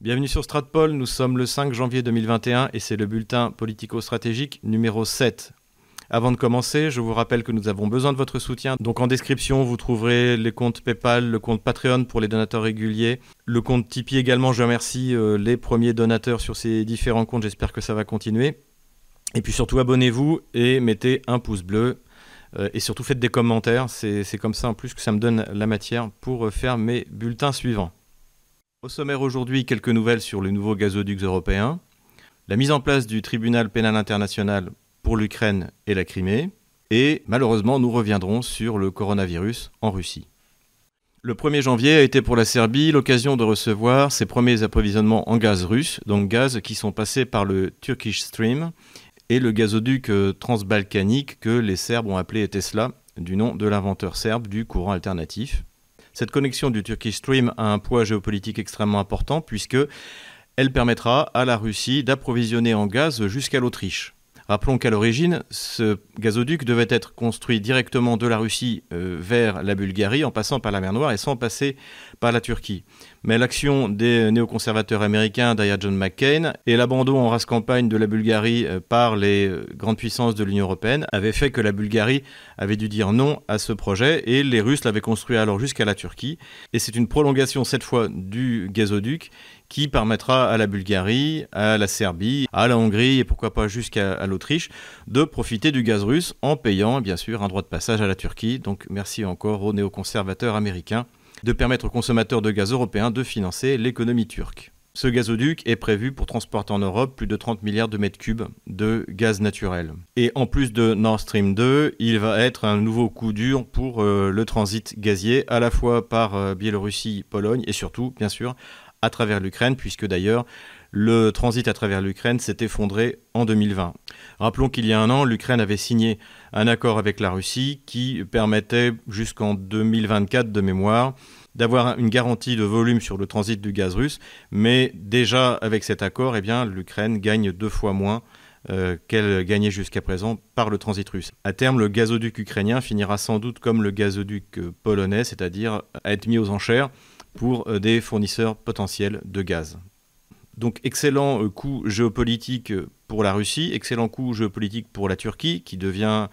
Bienvenue sur Stratpol, nous sommes le 5 janvier 2021 et c'est le bulletin politico-stratégique numéro 7. Avant de commencer, je vous rappelle que nous avons besoin de votre soutien. Donc en description, vous trouverez les comptes PayPal, le compte Patreon pour les donateurs réguliers, le compte Tipeee également. Je remercie euh, les premiers donateurs sur ces différents comptes, j'espère que ça va continuer. Et puis surtout, abonnez-vous et mettez un pouce bleu. Euh, et surtout, faites des commentaires. C'est comme ça en plus que ça me donne la matière pour euh, faire mes bulletins suivants. Au sommaire aujourd'hui, quelques nouvelles sur les nouveaux gazoducs européens, la mise en place du tribunal pénal international pour l'Ukraine et la Crimée, et malheureusement nous reviendrons sur le coronavirus en Russie. Le 1er janvier a été pour la Serbie l'occasion de recevoir ses premiers approvisionnements en gaz russe, donc gaz qui sont passés par le Turkish Stream et le gazoduc euh, transbalkanique que les Serbes ont appelé Tesla, du nom de l'inventeur serbe du courant alternatif. Cette connexion du Turkish Stream a un poids géopolitique extrêmement important puisque elle permettra à la Russie d'approvisionner en gaz jusqu'à l'Autriche. Rappelons qu'à l'origine, ce gazoduc devait être construit directement de la Russie euh, vers la Bulgarie en passant par la mer Noire et sans passer par la Turquie. Mais l'action des néoconservateurs américains derrière John McCain et l'abandon en race campagne de la Bulgarie euh, par les euh, grandes puissances de l'Union européenne avaient fait que la Bulgarie avait dû dire non à ce projet et les Russes l'avaient construit alors jusqu'à la Turquie. Et c'est une prolongation cette fois du gazoduc qui permettra à la Bulgarie, à la Serbie, à la Hongrie et pourquoi pas jusqu'à l'Autriche de profiter du gaz russe en payant bien sûr un droit de passage à la Turquie. Donc merci encore aux néoconservateurs américains de permettre aux consommateurs de gaz européens de financer l'économie turque. Ce gazoduc est prévu pour transporter en Europe plus de 30 milliards de mètres cubes de gaz naturel. Et en plus de Nord Stream 2, il va être un nouveau coup dur pour euh, le transit gazier, à la fois par euh, Biélorussie, Pologne et surtout, bien sûr, à travers l'Ukraine, puisque d'ailleurs le transit à travers l'Ukraine s'est effondré en 2020. Rappelons qu'il y a un an, l'Ukraine avait signé un accord avec la Russie qui permettait jusqu'en 2024 de mémoire d'avoir une garantie de volume sur le transit du gaz russe, mais déjà avec cet accord, eh bien, l'Ukraine gagne deux fois moins euh, qu'elle gagnait jusqu'à présent par le transit russe. À terme, le gazoduc ukrainien finira sans doute comme le gazoduc euh, polonais, c'est-à-dire à être mis aux enchères pour euh, des fournisseurs potentiels de gaz. Donc excellent euh, coup géopolitique pour la Russie, excellent coup géopolitique pour la Turquie, qui devient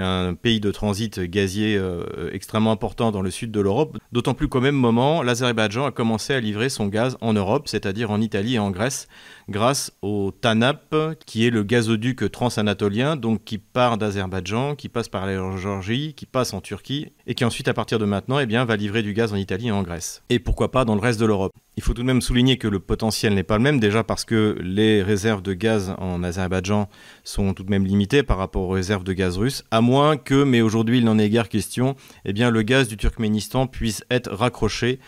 un pays de transit gazier euh, extrêmement important dans le sud de l'Europe. D'autant plus qu'au même moment, l'Azerbaïdjan a commencé à livrer son gaz en Europe, c'est-à-dire en Italie et en Grèce, grâce au TANAP, qui est le gazoduc transanatolien, donc qui part d'Azerbaïdjan, qui passe par la Géorgie, qui passe en Turquie, et qui ensuite, à partir de maintenant, eh va livrer du gaz en Italie et en Grèce. Et pourquoi pas dans le reste de l'Europe. Il faut tout de même souligner que le potentiel n'est pas le même, déjà parce que les réserves de gaz en Azerbaïdjan sont tout de même limitées par rapport aux réserves de gaz russes, à moins que, mais aujourd'hui il n'en est guère question, eh bien, le gaz du Turkménistan puisse être raccroché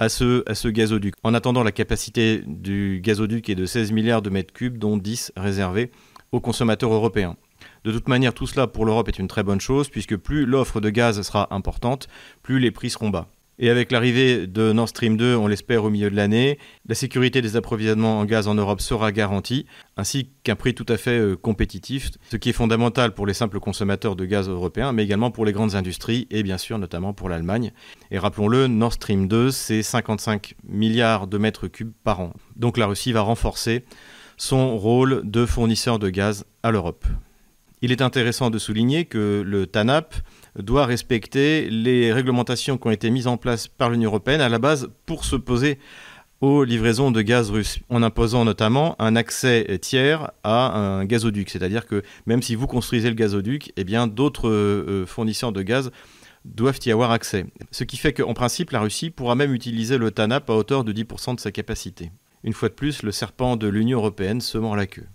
à ce, à ce gazoduc. En attendant, la capacité du gazoduc est de 16 milliards de mètres cubes, dont 10 réservés aux consommateurs européens. De toute manière, tout cela pour l'Europe est une très bonne chose, puisque plus l'offre de gaz sera importante, plus les prix seront bas. Et avec l'arrivée de Nord Stream 2, on l'espère au milieu de l'année, la sécurité des approvisionnements en gaz en Europe sera garantie, ainsi qu'un prix tout à fait euh, compétitif, ce qui est fondamental pour les simples consommateurs de gaz européens, mais également pour les grandes industries et bien sûr notamment pour l'Allemagne. Et rappelons-le, Nord Stream 2, c'est 55 milliards de mètres cubes par an. Donc la Russie va renforcer son rôle de fournisseur de gaz à l'Europe. Il est intéressant de souligner que le TANAP, doit respecter les réglementations qui ont été mises en place par l'Union européenne à la base pour se poser aux livraisons de gaz russe, en imposant notamment un accès tiers à un gazoduc. C'est-à-dire que même si vous construisez le gazoduc, eh d'autres euh, fournisseurs de gaz doivent y avoir accès. Ce qui fait qu'en principe, la Russie pourra même utiliser le TANAP à hauteur de 10% de sa capacité. Une fois de plus, le serpent de l'Union européenne se mord la queue.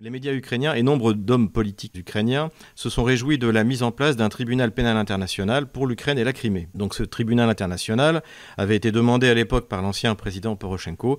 Les médias ukrainiens et nombre d'hommes politiques ukrainiens se sont réjouis de la mise en place d'un tribunal pénal international pour l'Ukraine et la Crimée. Donc ce tribunal international avait été demandé à l'époque par l'ancien président Poroshenko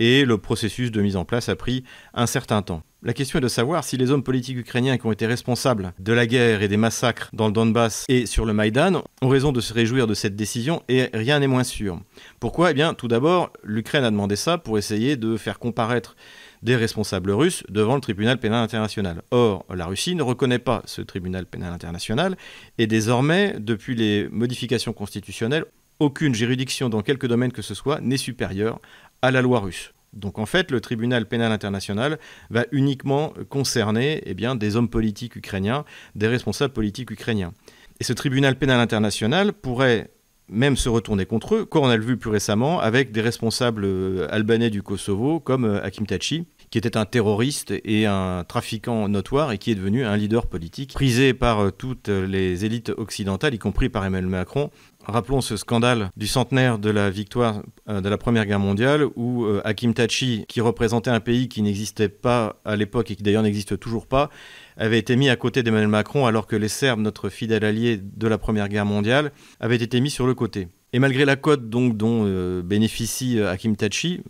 et le processus de mise en place a pris un certain temps. La question est de savoir si les hommes politiques ukrainiens qui ont été responsables de la guerre et des massacres dans le Donbass et sur le Maïdan ont raison de se réjouir de cette décision et rien n'est moins sûr. Pourquoi? Eh bien, tout d'abord, l'Ukraine a demandé ça pour essayer de faire comparaître des responsables russes devant le tribunal pénal international. Or, la Russie ne reconnaît pas ce tribunal pénal international et désormais, depuis les modifications constitutionnelles, aucune juridiction dans quelque domaine que ce soit n'est supérieure à la loi russe. Donc en fait, le tribunal pénal international va uniquement concerner eh des hommes politiques ukrainiens, des responsables politiques ukrainiens. Et ce tribunal pénal international pourrait même se retourner contre eux, comme on a vu plus récemment avec des responsables euh, albanais du Kosovo comme euh, Hakim Tachi, qui était un terroriste et un trafiquant notoire et qui est devenu un leader politique prisé par euh, toutes les élites occidentales, y compris par Emmanuel Macron. Rappelons ce scandale du centenaire de la victoire de la Première Guerre mondiale où Hakim Tachi, qui représentait un pays qui n'existait pas à l'époque et qui d'ailleurs n'existe toujours pas, avait été mis à côté d'Emmanuel Macron alors que les Serbes, notre fidèle allié de la Première Guerre mondiale, avaient été mis sur le côté. Et malgré la cote donc, dont euh, bénéficie euh, Hakim Tachi,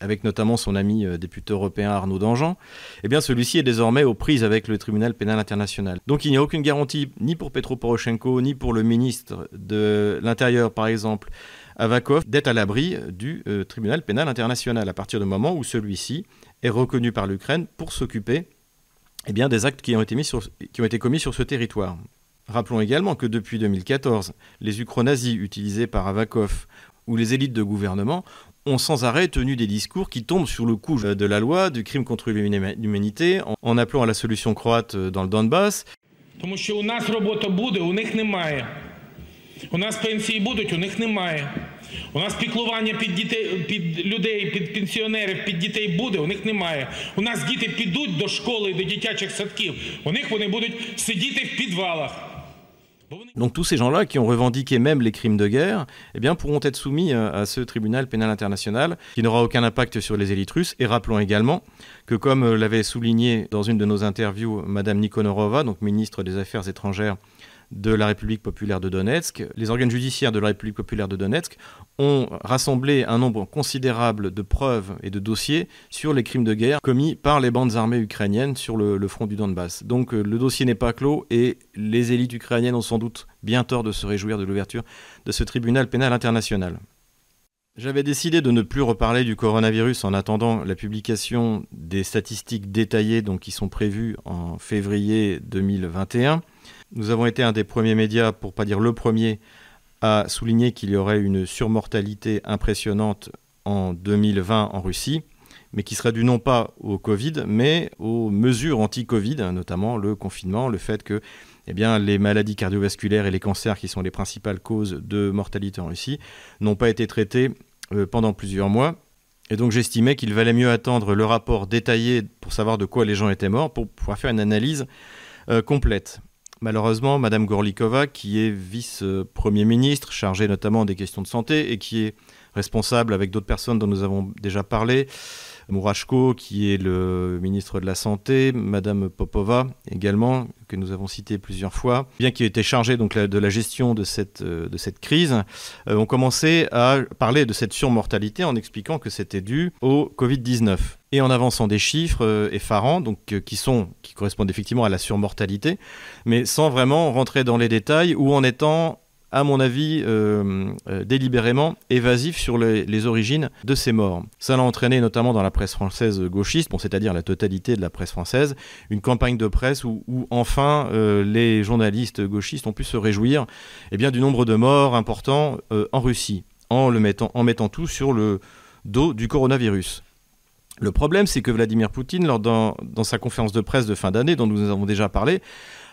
avec notamment son ami euh, député européen Arnaud Dangean, eh bien celui-ci est désormais aux prises avec le tribunal pénal international. Donc il n'y a aucune garantie ni pour Petro Poroshenko ni pour le ministre de l'Intérieur par exemple, Avakov, d'être à l'abri du tribunal pénal international à partir du moment où celui-ci est reconnu par l'Ukraine pour s'occuper eh des actes qui ont, été mis sur, qui ont été commis sur ce territoire. Rappelons également que depuis 2014, les ukronazis utilisés par Avakov ou les élites de gouvernement ont sans arrêt tenu des discours qui tombent sur le coup de la loi, du crime contre l'humanité, en appelant à la solution croate dans le Donbass. У нас піклування під дітей, під людей, під пенсіонерів, під дітей буде, у них немає. У нас діти підуть до школи, до дитячих садків. У них вони будуть сидіти в підвалах. Donc tous ces gens-là qui ont revendiqué même les crimes de guerre eh bien, pourront être soumis à ce tribunal pénal international qui n'aura aucun impact sur les élites russes. Et rappelons également que comme l'avait souligné dans une de nos interviews Madame Nikonorova, donc ministre des Affaires étrangères de la République populaire de Donetsk, les organes judiciaires de la République populaire de Donetsk ont rassemblé un nombre considérable de preuves et de dossiers sur les crimes de guerre commis par les bandes armées ukrainiennes sur le, front du Donbass. Donc euh, le dossier n'est pas clos et les élites ukrainiennes ont sans doute bien tort de se réjouir de l'ouverture de ce tribunal pénal international. J'avais décidé de ne plus reparler du coronavirus en attendant la publication des statistiques détaillées donc, qui sont prévues en février 2021. Nous avons été un des premiers médias, pour pas dire le premier, à souligner qu'il y aurait une surmortalité impressionnante en 2020 en Russie, mais qui serait due non pas au Covid, mais aux mesures anti-Covid, notamment le confinement, le fait que eh les maladies cardiovasculaires et les cancers, qui sont les principales causes de mortalité en Russie, n'ont pas été traités euh, pendant plusieurs mois. Et donc j'estimais qu'il valait mieux attendre le rapport détaillé pour savoir de quoi les gens étaient morts, pour pouvoir faire une analyse euh, complète. Malheureusement, Madame Gorlikova, qui est vice-premier ministre, chargée notamment des questions de santé et qui est responsable avec d'autres personnes dont nous avons déjà parlé, Mourachko, qui est le ministre de la Santé, Madame Popova également, que nous avons cité plusieurs fois, bien qu'il ait été chargé donc, de la gestion de cette, de cette crise, euh, ont commencé à parler de cette surmortalité en expliquant que c'était dû au Covid-19 et en avançant des chiffres euh, effarants, donc qui sont qui correspondent effectivement à la surmortalité, mais sans vraiment rentrer dans les détails ou en étant à mon avis, euh, euh, délibérément évasif sur les, origines de ces morts. Ça l'a entraîné notamment dans la presse française gauchiste, bon, c'est-à-dire la totalité de la presse française, une campagne de presse où, enfin euh, les journalistes gauchistes ont pu se réjouir eh bien, du nombre de morts importants en Russie, en, le mettant, en mettant tout sur le dos du coronavirus. Le problème, c'est que Vladimir Poutine, lors dans, sa conférence de presse de fin d'année, dont nous avons déjà parlé,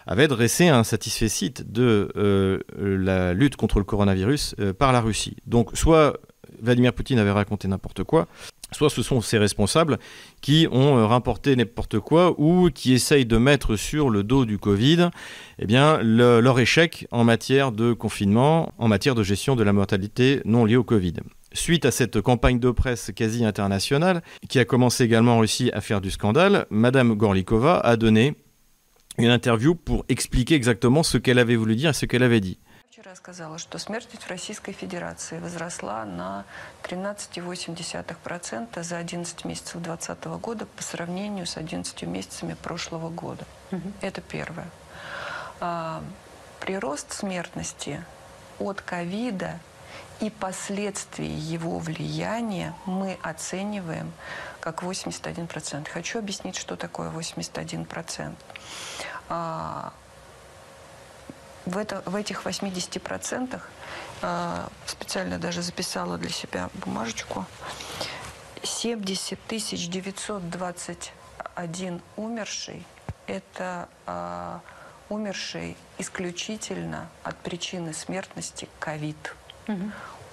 avait dressé un satisfait de euh, la lutte contre le coronavirus euh, par la Russie. Donc soit Vladimir Poutine avait raconté n'importe quoi, soit ce sont ses responsables qui ont euh, rapporté n'importe quoi ou qui essayent de mettre sur le dos du Covid eh leur échec en matière de confinement, en matière de gestion de la mortalité non liée au Covid. Suite à cette campagne de presse quasi internationale, qui a commencé également en Russie à faire du scandale, Madame Gorlikova a donné une interview pour expliquer exactement ce qu'elle avait voulu dire et ce qu'elle avait dit. Вчера сказала, что смертность в Российской Федерации возросла на 13,8% за 11 месяцев 2020 года по сравнению с 11 месяцами прошлого года. Угу. Это первое. А, прирост смертности от ковида и последствий его влияния мы оцениваем как 81%. Хочу объяснить, что такое 81%. А, в, это, в этих 80% а, специально даже записала для себя бумажечку. 70 921 умерший – это а, умерший исключительно от причины смертности ковид.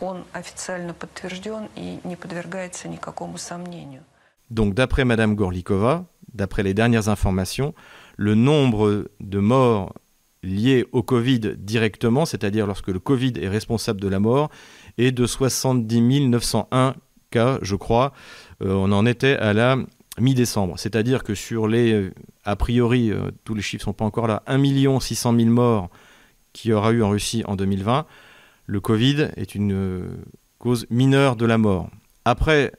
Он официально подтвержден и не подвергается никакому сомнению. Donc d'après Madame Gorlikova, d'après les dernières informations, le nombre de morts liés au Covid directement, c'est-à-dire lorsque le Covid est responsable de la mort, est de 70 901 cas, je crois. Euh, on en était à la mi-décembre. C'est-à-dire que sur les, euh, a priori, euh, tous les chiffres ne sont pas encore là, 1 600 000 morts qu'il y aura eu en Russie en 2020, le Covid est une cause mineure de la mort. Après,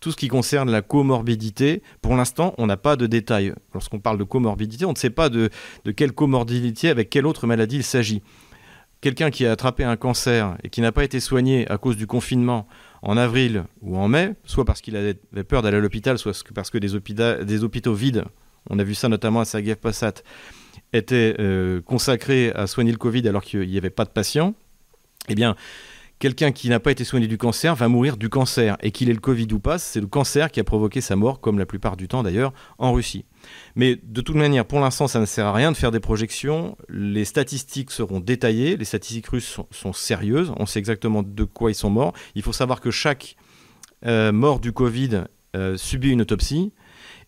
tout ce qui concerne la comorbidité, pour l'instant, on n'a pas de détails. Lorsqu'on parle de comorbidité, on ne sait pas de, quelle comorbidité, avec quelle autre maladie il s'agit. Quelqu'un qui a attrapé un cancer et qui n'a pas été soigné à cause du confinement en avril ou en mai, soit parce qu'il avait peur d'aller à l'hôpital, soit parce que des, hôpitaux, vides, on a vu ça notamment à Sagev Passat, étaient euh, consacrés à soigner le Covid alors qu'il n'y avait pas de patients, eh bien, quelqu'un qui n'a pas été soigné du cancer va mourir du cancer. Et qu'il ait le Covid ou pas, c'est le cancer qui a provoqué sa mort, comme la plupart du temps d'ailleurs, en Russie. Mais de toute manière, pour l'instant, ça ne sert à rien de faire des projections. Les statistiques seront détaillées. Les statistiques russes sont, sérieuses. On sait exactement de quoi ils sont morts. Il faut savoir que chaque euh, mort du Covid euh, subit une autopsie.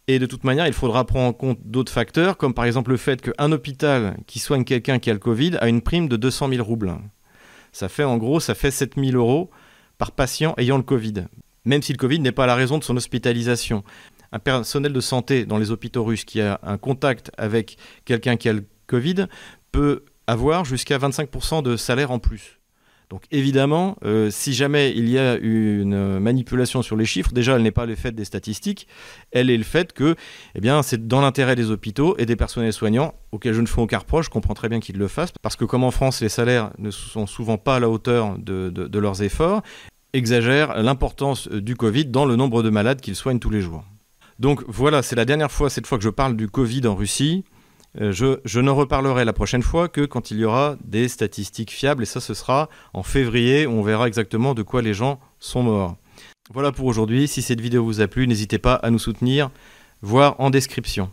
Et de toute manière, il faudra prendre en compte d'autres facteurs, comme par exemple le fait qu'un hôpital qui soigne quelqu'un qui a le Covid a une prime de 200 000 roubles ça fait en gros, ça fait 7000 euros par patient ayant le Covid, même si le Covid n'est pas la raison de son hospitalisation. Un personnel de santé dans les hôpitaux russes qui a un contact avec quelqu'un qui a le Covid peut avoir jusqu'à 25% de salaire en plus. Donc évidemment, euh, si jamais il y a une manipulation sur les chiffres, déjà elle n'est pas le fait des statistiques, elle est le fait que eh c'est dans l'intérêt des hôpitaux et des personnels soignants, auxquels je ne fais aucun reproche, je comprends très bien qu'ils le fassent, parce que comme en France les salaires ne sont souvent pas à la hauteur de, de leurs efforts, exagèrent l'importance du Covid dans le nombre de malades qu'ils soignent tous les jours. Donc voilà, c'est la dernière fois cette fois que je parle du Covid en Russie. Euh, je, je ne reparlerai la prochaine fois que quand il y aura des statistiques fiables, et ça ce sera en février, où on verra exactement de quoi les gens sont morts. Voilà pour aujourd'hui, si cette vidéo vous a plu, n'hésitez pas à nous soutenir, voir en description.